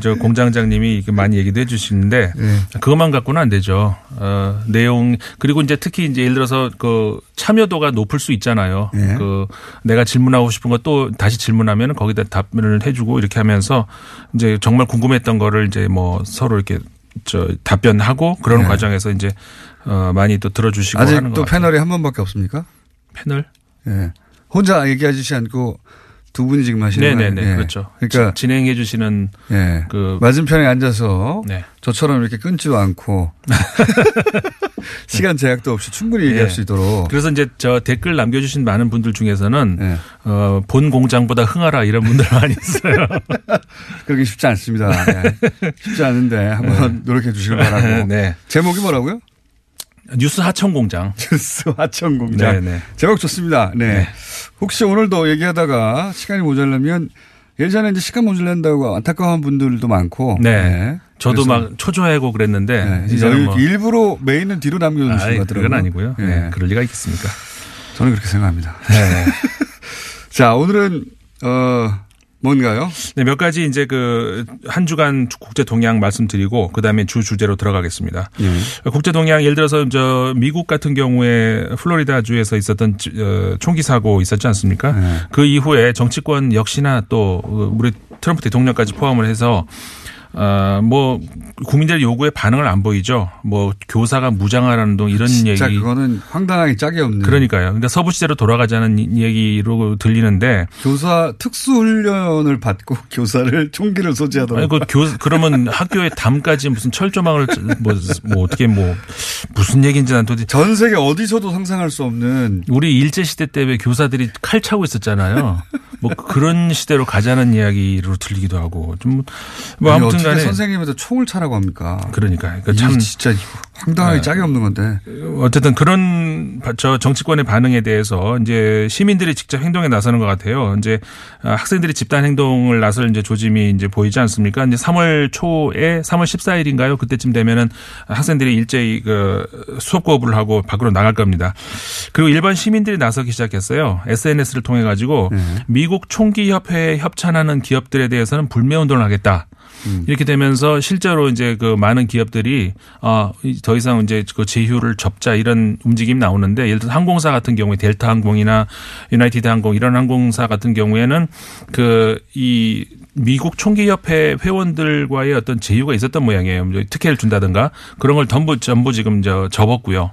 저 공장장님이 이렇게 많이 얘기도 해주시는데 네. 그것만 갖고는 안 되죠. 어, 내용 그리고 이제 특히 이제 예를 들어서 그 참여도가 높을 수 있잖아요. 네. 그 내가 질문하고 싶은 것또 다시 질문하면 거기다 답변을 해주고 이렇게 하면서 이제 정말 궁금했던 거를 이제 뭐 서로 이렇게 저 답변하고 그런 네. 과정에서 이제 어, 많이 또 들어주시고 아직도 같아요. 패널이 한 번밖에 없습니까? 패널? 예. 혼자 얘기하지 않고 두 분이 지금 하시는 네네네 거예요? 예. 그렇죠. 그러니까 지- 진행해 주시는 예. 그 맞은편에 앉아서 네. 저처럼 이렇게 끊지도 않고 시간 제약도 없이 충분히 얘기할 예. 수 있도록 그래서 이제 저 댓글 남겨주신 많은 분들 중에서는 네. 어, 본 공장보다 흥하라 이런 분들 많이 있어요. 그러기 쉽지 않습니다. 예. 쉽지 않은데 한번 노력해 주시길 바라고. 네. 제목이 뭐라고요? 뉴스 하청 공장. 뉴스 하청 공장. 네네. 제목 좋습니다. 네. 혹시 오늘도 얘기하다가 시간이 모자라면 예전에 이제 시간 모자란다고 안타까워한 분들도 많고. 네. 저도 그래서 막 초조해하고 그랬는데 네. 이제는 여유- 뭐 일부러 메인은 뒤로 남겨놓으신 것 같더라고요. 그건 아니고요. 네. 네. 그럴 리가 있겠습니까? 저는 그렇게 생각합니다. 네. 자, 오늘은, 어, 뭔가요? 네, 몇 가지 이제 그 한 주간 국제 동향 말씀드리고 그다음에 주 주제로 들어가겠습니다. 예. 국제 동향 예를 들어서 저 미국 같은 경우에 플로리다 주에서 있었던 지- 어, 총기 사고 있었지 않습니까? 네. 그 이후에 정치권 역시나 또 어, 우리 트럼프 대통령까지 포함을 해서 어뭐 국민들 요구에 반응을 안 보이죠. 뭐 교사가 무장하라는 동 이런 진짜 얘기 그거는 황당하게 짝이 없는. 그러니까요. 그러니까 서부 시대로 돌아가자는 이- 얘기로 들리는데 교사 특수 훈련을 받고 교사를 총기를. 아니 그 교, 그러면 학교에 담까지 무슨 철조망을 뭐, 뭐 어떻게 뭐 무슨 얘기인지 난 도대체 전 세계 어디서도 상상할 수 없는 우리 일제 시대 때 왜 교사들이 칼 차고 있었잖아요. 뭐 그런 시대로 가자는 이야기로 들리기도 하고 좀뭐 아무튼 어떻게 간에 선생님한테 총을 차라고 합니까? 그러니까 그러니까 이게 참 진짜 황당하게 네. 짝이 없는 건데. 어쨌든 그런 바- 저 정치권의 반응에 대해서 이제 시민들이 직접 행동에 나서는 것 같아요. 이제 아, 학생들이 집단 행동을 나설 이제 조짐이 이제 보이지 않습니까? 이제 3월 초에 3월 14일인가요? 그때쯤 되면은 학생들이 일제히 그 수업 거부를 하고 밖으로 나갈 겁니다. 그리고 일반 시민들이 나서기 시작했어요. SNS를 통해 가지고 미국 총기 협회에 협찬하는 기업들에 대해서는 불매 운동을 하겠다. 이렇게 되면서 실제로 이제 그 많은 기업들이 아 더 이상 이제 그 제휴를 접자 이런 움직임이 나오는데 예를 들어 항공사 같은 경우에 델타 항공이나 유나이티드 항공 이런 항공사 같은 경우에는 그 이 미국 총기 협회 회원들과의 어떤 제휴가 있었던 모양이에요. 뭐 특혜를 준다든가 그런 걸 전부 전부 지금 저 접었고요.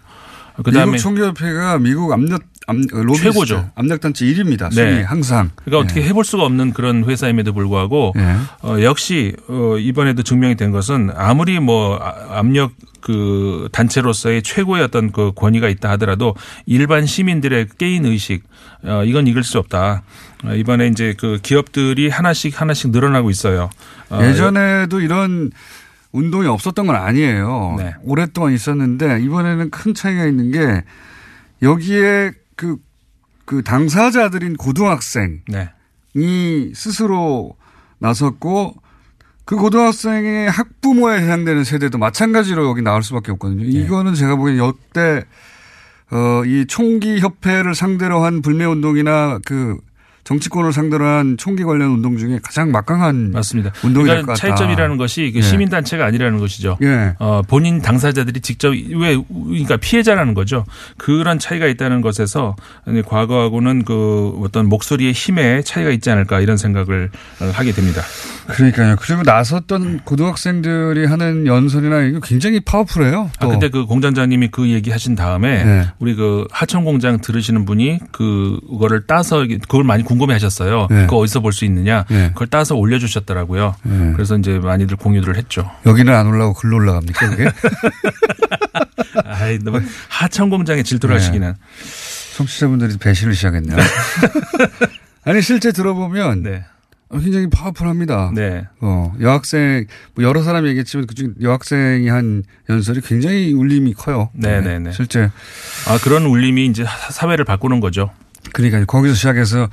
그다음에 미국 총기협회가 미국 압력 압, 로비스트, 최고죠. 압력단체 1위입니다. 순위 네. 항상. 그러니까 어떻게 해볼 수가 없는 그런 회사임에도 불구하고 네. 어, 역시 어, 이번에도 증명이 된 것은 아무리 뭐 아- 압력 그 단체로서의 최고의 어떤 그 권위가 있다 하더라도 일반 시민들의 깨인 의식 어, 이건 이길 수 없다. 어, 이번에 이제 그 기업들이 하나씩 하나씩 늘어나고 있어요. 어, 예전에도 이런 운동이 없었던 건 아니에요. 네. 오랫동안 있었는데 이번에는 큰 차이가 있는 게 여기에 그, 그 당사자들인 고등학생이 네. 스스로 나섰고 그 고등학생의 학부모에 해당되는 세대도 마찬가지로 여기 나올 수밖에 없거든요. 네. 이거는 제가 보기엔 역대 어, 이 총기 협회를 상대로 한 불매 운동이나 그 정치권을 상대로 한 총기 관련 운동 중에 가장 막강한 맞습니다. 운동이 그러니까 같다. 차이점이라는 것이 그 예. 시민 단체가 아니라는 것이죠. 예. 어, 본인 당사자들이 직접 왜 그러니까 피해자라는 거죠. 그런 차이가 있다는 것에서 과거하고는 그 어떤 목소리의 힘에 차이가 있지 않을까 이런 생각을 어, 하게 됩니다. 그러니까요. 그리고 나섰던 고등학생들이 하는 연설이나 이거 굉장히 파워풀해요. 아 또. 근데 그 공장장님이 그 얘기 하신 다음에 네. 우리 그 하천 공장 들으시는 분이 그거를 따서 그걸 많이 궁금 해 하셨어요. 네. 그거 어디서 볼 수 있느냐. 네. 그걸 따서 올려주셨더라고요. 네. 그래서 이제 많이들 공유를 했죠. 여기는 안 올라오고 글로 올라갑니까, 그게? 아이, 너무 하천 공장에 질투를 네. 하시기는. 청취자분들이 배신을 시작했네요. 아니 실제 들어보면 네. 어, 굉장히 파워풀합니다. 네. 어, 여학생 뭐 여러 사람이 얘기했지만 그중 여학생이 한 연설이 굉장히 울림이 커요. 네네 네. 실제 아 그런 울림이 이제 사회를 바꾸는 거죠. 그러니까 거기서 시작해서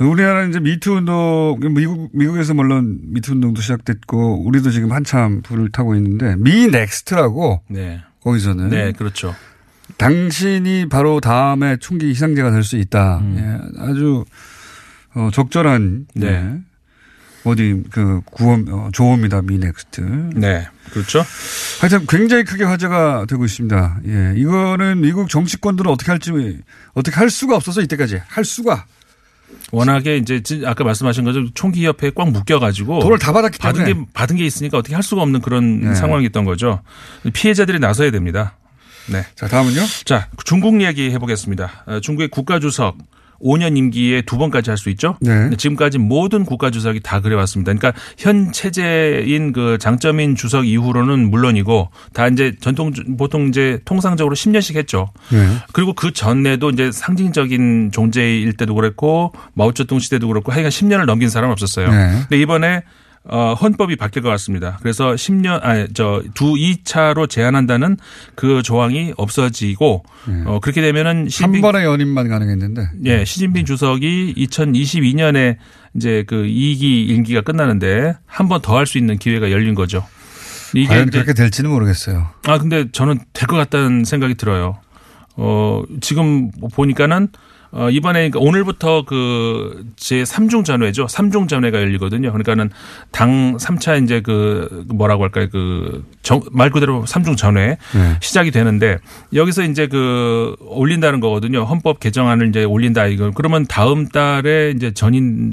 우리나라는 이제 미투 운동 미국 미국에서 물론 미투 운동도 시작됐고 우리도 지금 한참 불을 타고 있는데 Me Next라고 네. 거기서는 네, 그렇죠. 당신이 바로 다음에 총기 희생자가 될 수 있다. 예, 아주 어, 적절한 네. 예, 어디 그 구호 어, 조어입니다. Me Next. 네, 그렇죠. 하여튼 굉장히 크게 화제가 되고 있습니다. 예, 이거는 미국 정치권들은 어떻게 할지 어떻게 할 수가 없어서 이때까지 할 수가 워낙에 이제 진- 아까 말씀하신 것처럼 총기 협회에 꽉 묶여가지고 돈을 다 받았기 받은 때문에. 게 받은 게 있으니까 어떻게 할 수가 없는 그런 네. 상황이었던 거죠. 피해자들이 나서야 됩니다. 네. 자 다음은요. 자 중국 이야기 해보겠습니다. 어, 중국의 국가주석 5년 임기에 두 번까지 할 수 있죠. 네. 지금까지 모든 국가 주석이 다 그래왔습니다. 그러니까 현 체제인 그 장점인 주석 이후로는 물론이고 다 이제 전통 보통 이제 통상적으로 10년씩 했죠. 네. 그리고 그 전에도 이제 상징적인 존재일 때도 그랬고 마오쩌둥 시대도 그렇고 하여간 10년을 넘긴 사람 은 없었어요. 네. 근데 이번에 어, 헌법이 바뀔 것 같습니다. 그래서 10년, 아니, 저, 두 2차로 제한한다는 그 조항이 없어지고, 어, 그렇게 되면은 한 시진핑, 번의 연임만 가능했는데. 예, 시진핑 주석이 2022년에 이제 그 2기 임기가 끝나는데 한 번 더 할 수 있는 기회가 열린 거죠. 이게 과연 그렇게 될지는 모르겠어요. 아, 근데 저는 될 것 같다는 생각이 들어요. 어, 지금 보니까는 어, 이번에 그러니까 오늘부터 그제 3중 전회죠. 3중 전회가 열리거든요. 그러니까는 당 3차 이제 그 뭐라고 할까요? 그 말 그대로 3중 전회 네. 시작이 되는데 여기서 이제 그 올린다는 거거든요. 헌법 개정안을 이제 올린다 이거. 그러면 다음 달에 이제 전인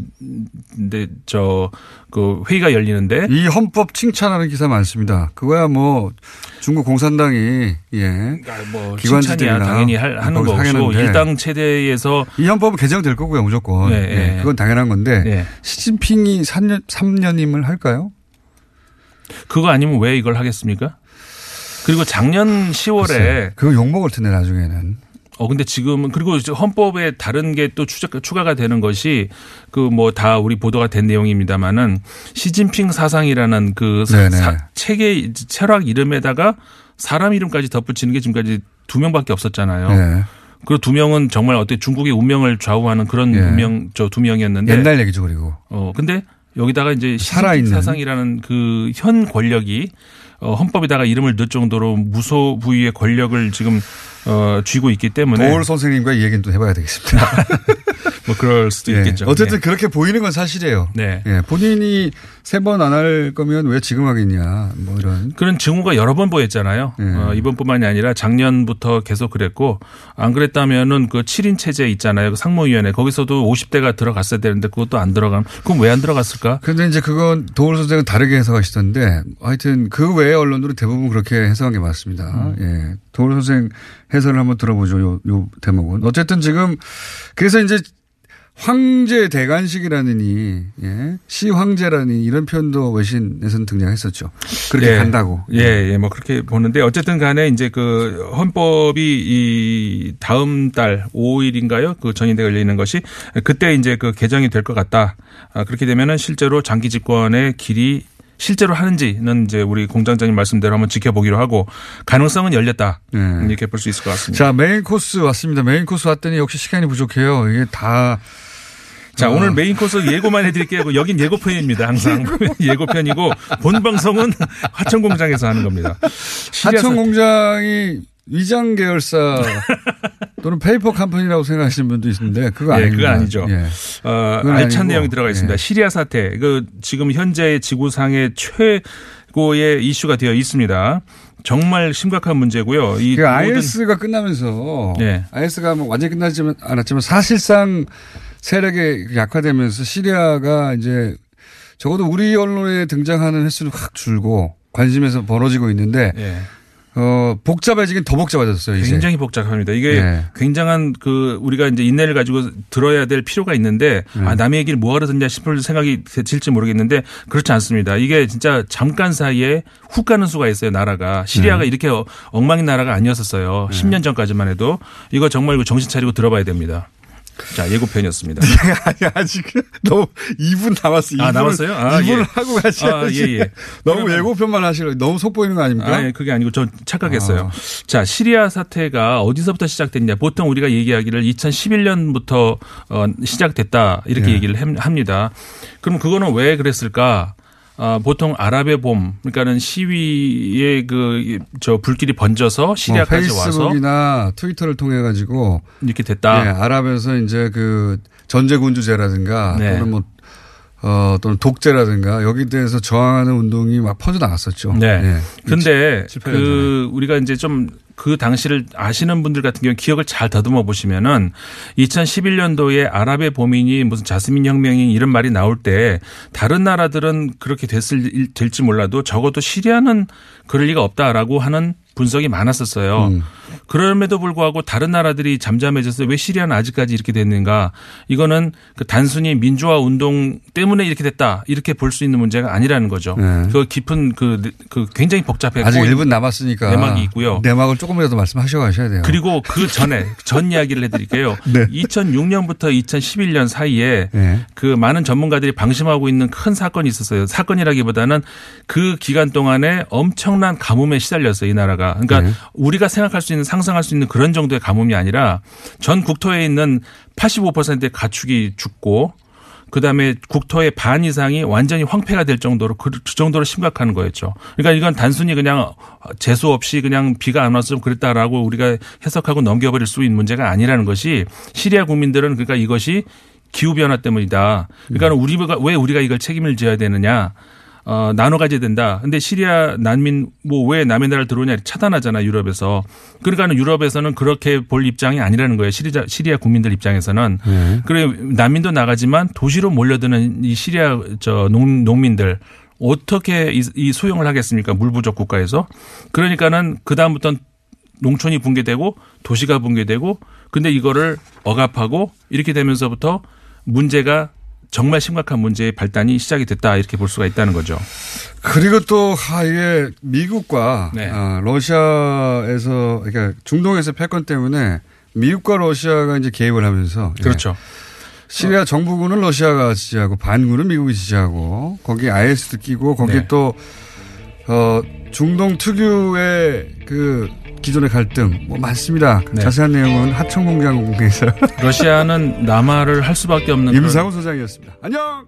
데 저 그 회의가 열리는데 이 헌법 칭찬하는 기사 많습니다. 그거야 뭐 중국 공산당이 예 뭐 기관지들이나 칭찬이야 당연히 할, 하는 하겠는데 일당 체제에서 이 헌법은 개정될 거고요 무조건. 네, 예, 네. 그건 당연한 건데 네. 시진핑이 3년 3년임을 할까요? 그거 아니면 왜 이걸 하겠습니까? 그리고 작년 10월에 그거 욕 먹을 텐데 나중에는. 어 근데 지금은 그리고 헌법에 다른 게 또 추가가 되는 것이 그 뭐 다 우리 보도가 된 내용입니다만은 시진핑 사상이라는 그 사- 체계 철학 이름에다가 사람 이름까지 덧붙이는 게 지금까지 두 명밖에 없었잖아요. 네. 그두 명은 정말 어때 중국의 운명을 좌우하는 그런 예. 운명 저 두 명이었는데 옛날 얘기죠 그리고. 어 근데 여기다가 이제 살아있는. 사상이라는 그 현 권력이 어 헌법에다가 이름을 넣을 정도로 무소 부위의 권력을 지금 어 쥐고 있기 때문에 도올 선생님과 이 얘기는 또 해봐야 되겠습니다. 뭐 그럴 수도 예. 있겠죠. 어쨌든 네. 그렇게 보이는 건 사실이에요. 네. 예. 본인이 세 번 안 할 거면 왜 지금 하겠냐 뭐 이런. 그런 증오가 여러 번 보였잖아요. 네. 어, 이번뿐만이 아니라 작년부터 계속 그랬고 안 그랬다면은 그 7인 체제 있잖아요. 그 상무위원회 거기서도 50대가 들어갔어야 되는데 그것도 안 들어간. 그럼 왜 안 들어갔을까? 근데 이제 그건 도울 선생은 다르게 해석하시던데 하여튼 그 외의 언론들은 대부분 그렇게 해석한 게 맞습니다. 음. 예. 도울 선생 해설을 한번 들어보죠. 요, 요 대목은. 어쨌든 지금 그래서 이제 황제 대관식이라느니 예. 시 황제라니 이런 표현도 외신에서는 등장했었죠. 그렇게 예. 간다고. 예, 예, 뭐 그렇게 보는데 어쨌든 간에 이제 그 헌법이 이 다음 달 5일인가요? 그 전인대가 열리는 것이 그때 이제 그 개정이 될 것 같다. 아, 그렇게 되면은 실제로 장기 집권의 길이 실제로 하는지는 이제 우리 공장장님 말씀대로 한번 지켜보기로 하고 가능성은 열렸다. 네. 이렇게 볼 수 있을 것 같습니다. 자, main course 왔습니다. main course 왔더니 역시 시간이 부족해요. 이게 다. 자, 어. 오늘 main course 예고만 해드릴게요. 여긴 예고편입니다. 항상 예고편이고 본 방송은 화천공장에서 하는 겁니다. 시리아 화천 공장이 위장 계열사 또는 페이퍼 컴퍼니라고 생각하시는 분도 있는데 그거 예, 아닙니다. 그거 아니죠. 예. 어, 알찬 내용이 들어가 있습니다. 예. 시리아 사태, 그 지금 현재 지구상의 최고의 이슈가 되어 있습니다. 정말 심각한 문제고요. 이그 모든 IS가 끝나면서 네. IS가 뭐 완전히 끝나지 않았지만 사실상 세력이 약화되면서 시리아가 이제 적어도 우리 언론에 등장하는 횟수는 확 줄고 관심에서 벌어지고 있는데 예. 어, 복잡해지긴 더 복잡해졌어요, 이제. 굉장히 복잡합니다. 이게 네. 굉장한 그 우리가 이제 인내를 가지고 들어야 될 필요가 있는데 네. 아, 남의 얘기를 뭐하러 듣냐 싶을 생각이 들지 모르겠는데 그렇지 않습니다. 이게 진짜 잠깐 사이에 훅 가는 수가 있어요, 나라가. 시리아가 네. 이렇게 어- 엉망인 나라가 아니었었어요. 10년 전까지만 해도 이거 정말 정신 차리고 들어봐야 됩니다. 자, 예고편이었습니다. 아니, 아직 너무 2분 남았어. 아, 2분, 남았어요? 아, 2분을 예. 하고 가셔야지. 아, 예, 예. 너무 예고편만 하시려 너무 속보이는 거 아닙니까? 아, 예, 그게 아니고 저 착각했어요. 아. 자, 시리아 사태가 어디서부터 시작됐냐? 보통 우리가 얘기하기를 2011년부터 어, 시작됐다 이렇게 예. 얘기를 함- 합니다. 그럼 그거는 왜 그랬을까? 아, 보통 아랍의 봄, 그러니까는 시위의 그 저 불길이 번져서 시리아까지 뭐 와서 페이스북이나 트위터를 통해 가지고 이렇게 됐다. 예, 아랍에서 이제 그 전제군주제라든가 네. 또는 뭐 어, 또는 독재라든가 여기 대해서 저항하는 운동이 막 퍼져 나갔었죠. 네. 예. 근데 7, 8년 그 우리가 이제 좀 그 당시를 아시는 분들 같은 경우 기억을 잘 더듬어 보시면은 2011년도에 아랍의 봄이니 무슨 자스민 혁명이 이런 말이 나올 때 다른 나라들은 그렇게 됐을 일- 될지 몰라도 적어도 시리아는 그럴 리가 없다라고 하는 분석이 많았었어요. 음. 그럼에도 불구하고 다른 나라들이 잠잠해져서 왜 시리아는 아직까지 이렇게 됐는가? 이거는 그 단순히 민주화 운동 때문에 이렇게 됐다 이렇게 볼 수 있는 문제가 아니라는 거죠. 네. 그 깊은 그, 그 굉장히 복잡해. 아직 1분 남았으니까 내막이 있고요. 내막을 조금이라도 말씀하셔 가셔야 돼요. 그리고 그 전에 전 이야기를 해드릴게요. 네. 2006년부터 2011년 사이에 네. 그 많은 전문가들이 방심하고 있는 큰 사건이 있었어요. 사건이라기보다는 그 기간 동안에 엄청난 가뭄에 시달렸어요. 이 나라가. 그러니까 네. 우리가 생각할 수 있는 상 상할 수 있는 그런 정도의 가뭄이 아니라 전 국토에 있는 85%의 가축이 죽고 그다음에 국토의 반 이상이 완전히 황폐가 될 정도로 그, 그 정도로 심각한 거였죠. 그러니까 이건 단순히 그냥 재수 없이 그냥 비가 안좀 그랬다라고 우리가 해석하고 넘겨버릴 수 있는 문제가 아니라는 것이 시리아 국민들은 그러니까 이것이 기후 변화 때문이다. 그러니까 우리가 왜 우리가 이걸 책임을 져야 되느냐? 어, 나눠 가져야 된다. 근데 시리아 난민 뭐 왜 남의 나라를 들어오냐 차단하잖아 유럽에서. 그러니까는 유럽에서는 그렇게 볼 입장이 아니라는 거예요. 시리아 시리아 국민들 입장에서는. 네. 그래 난민도 나가지만 도시로 몰려드는 이 시리아 저 농, 농민들 어떻게 이, 이 소용을 하겠습니까? 물 부족 국가에서. 그러니까는 그 다음부터는 농촌이 붕괴되고 도시가 붕괴되고 근데 이거를 억압하고 이렇게 되면서부터 문제가 정말 심각한 문제의 발단이 시작이 됐다 이렇게 볼 수가 있다는 거죠. 그리고 또 아, 이게 미국과 네. 아, 러시아에서 그러니까 중동에서 패권 때문에 미국과 러시아가 이제 개입을 하면서 예. 그렇죠. 시리아 정부군은 러시아가 지지하고 반군은 미국이 지지하고 거기에 IS도 끼고 거기에 네. 또 어, 중동 특유의 그 기존의 갈등 뭐 많습니다. 네. 자세한 내용은 하청 공장 공개에서 러시아는 남하를 할 수밖에 없는 임상훈 소장이었습니다. 안녕.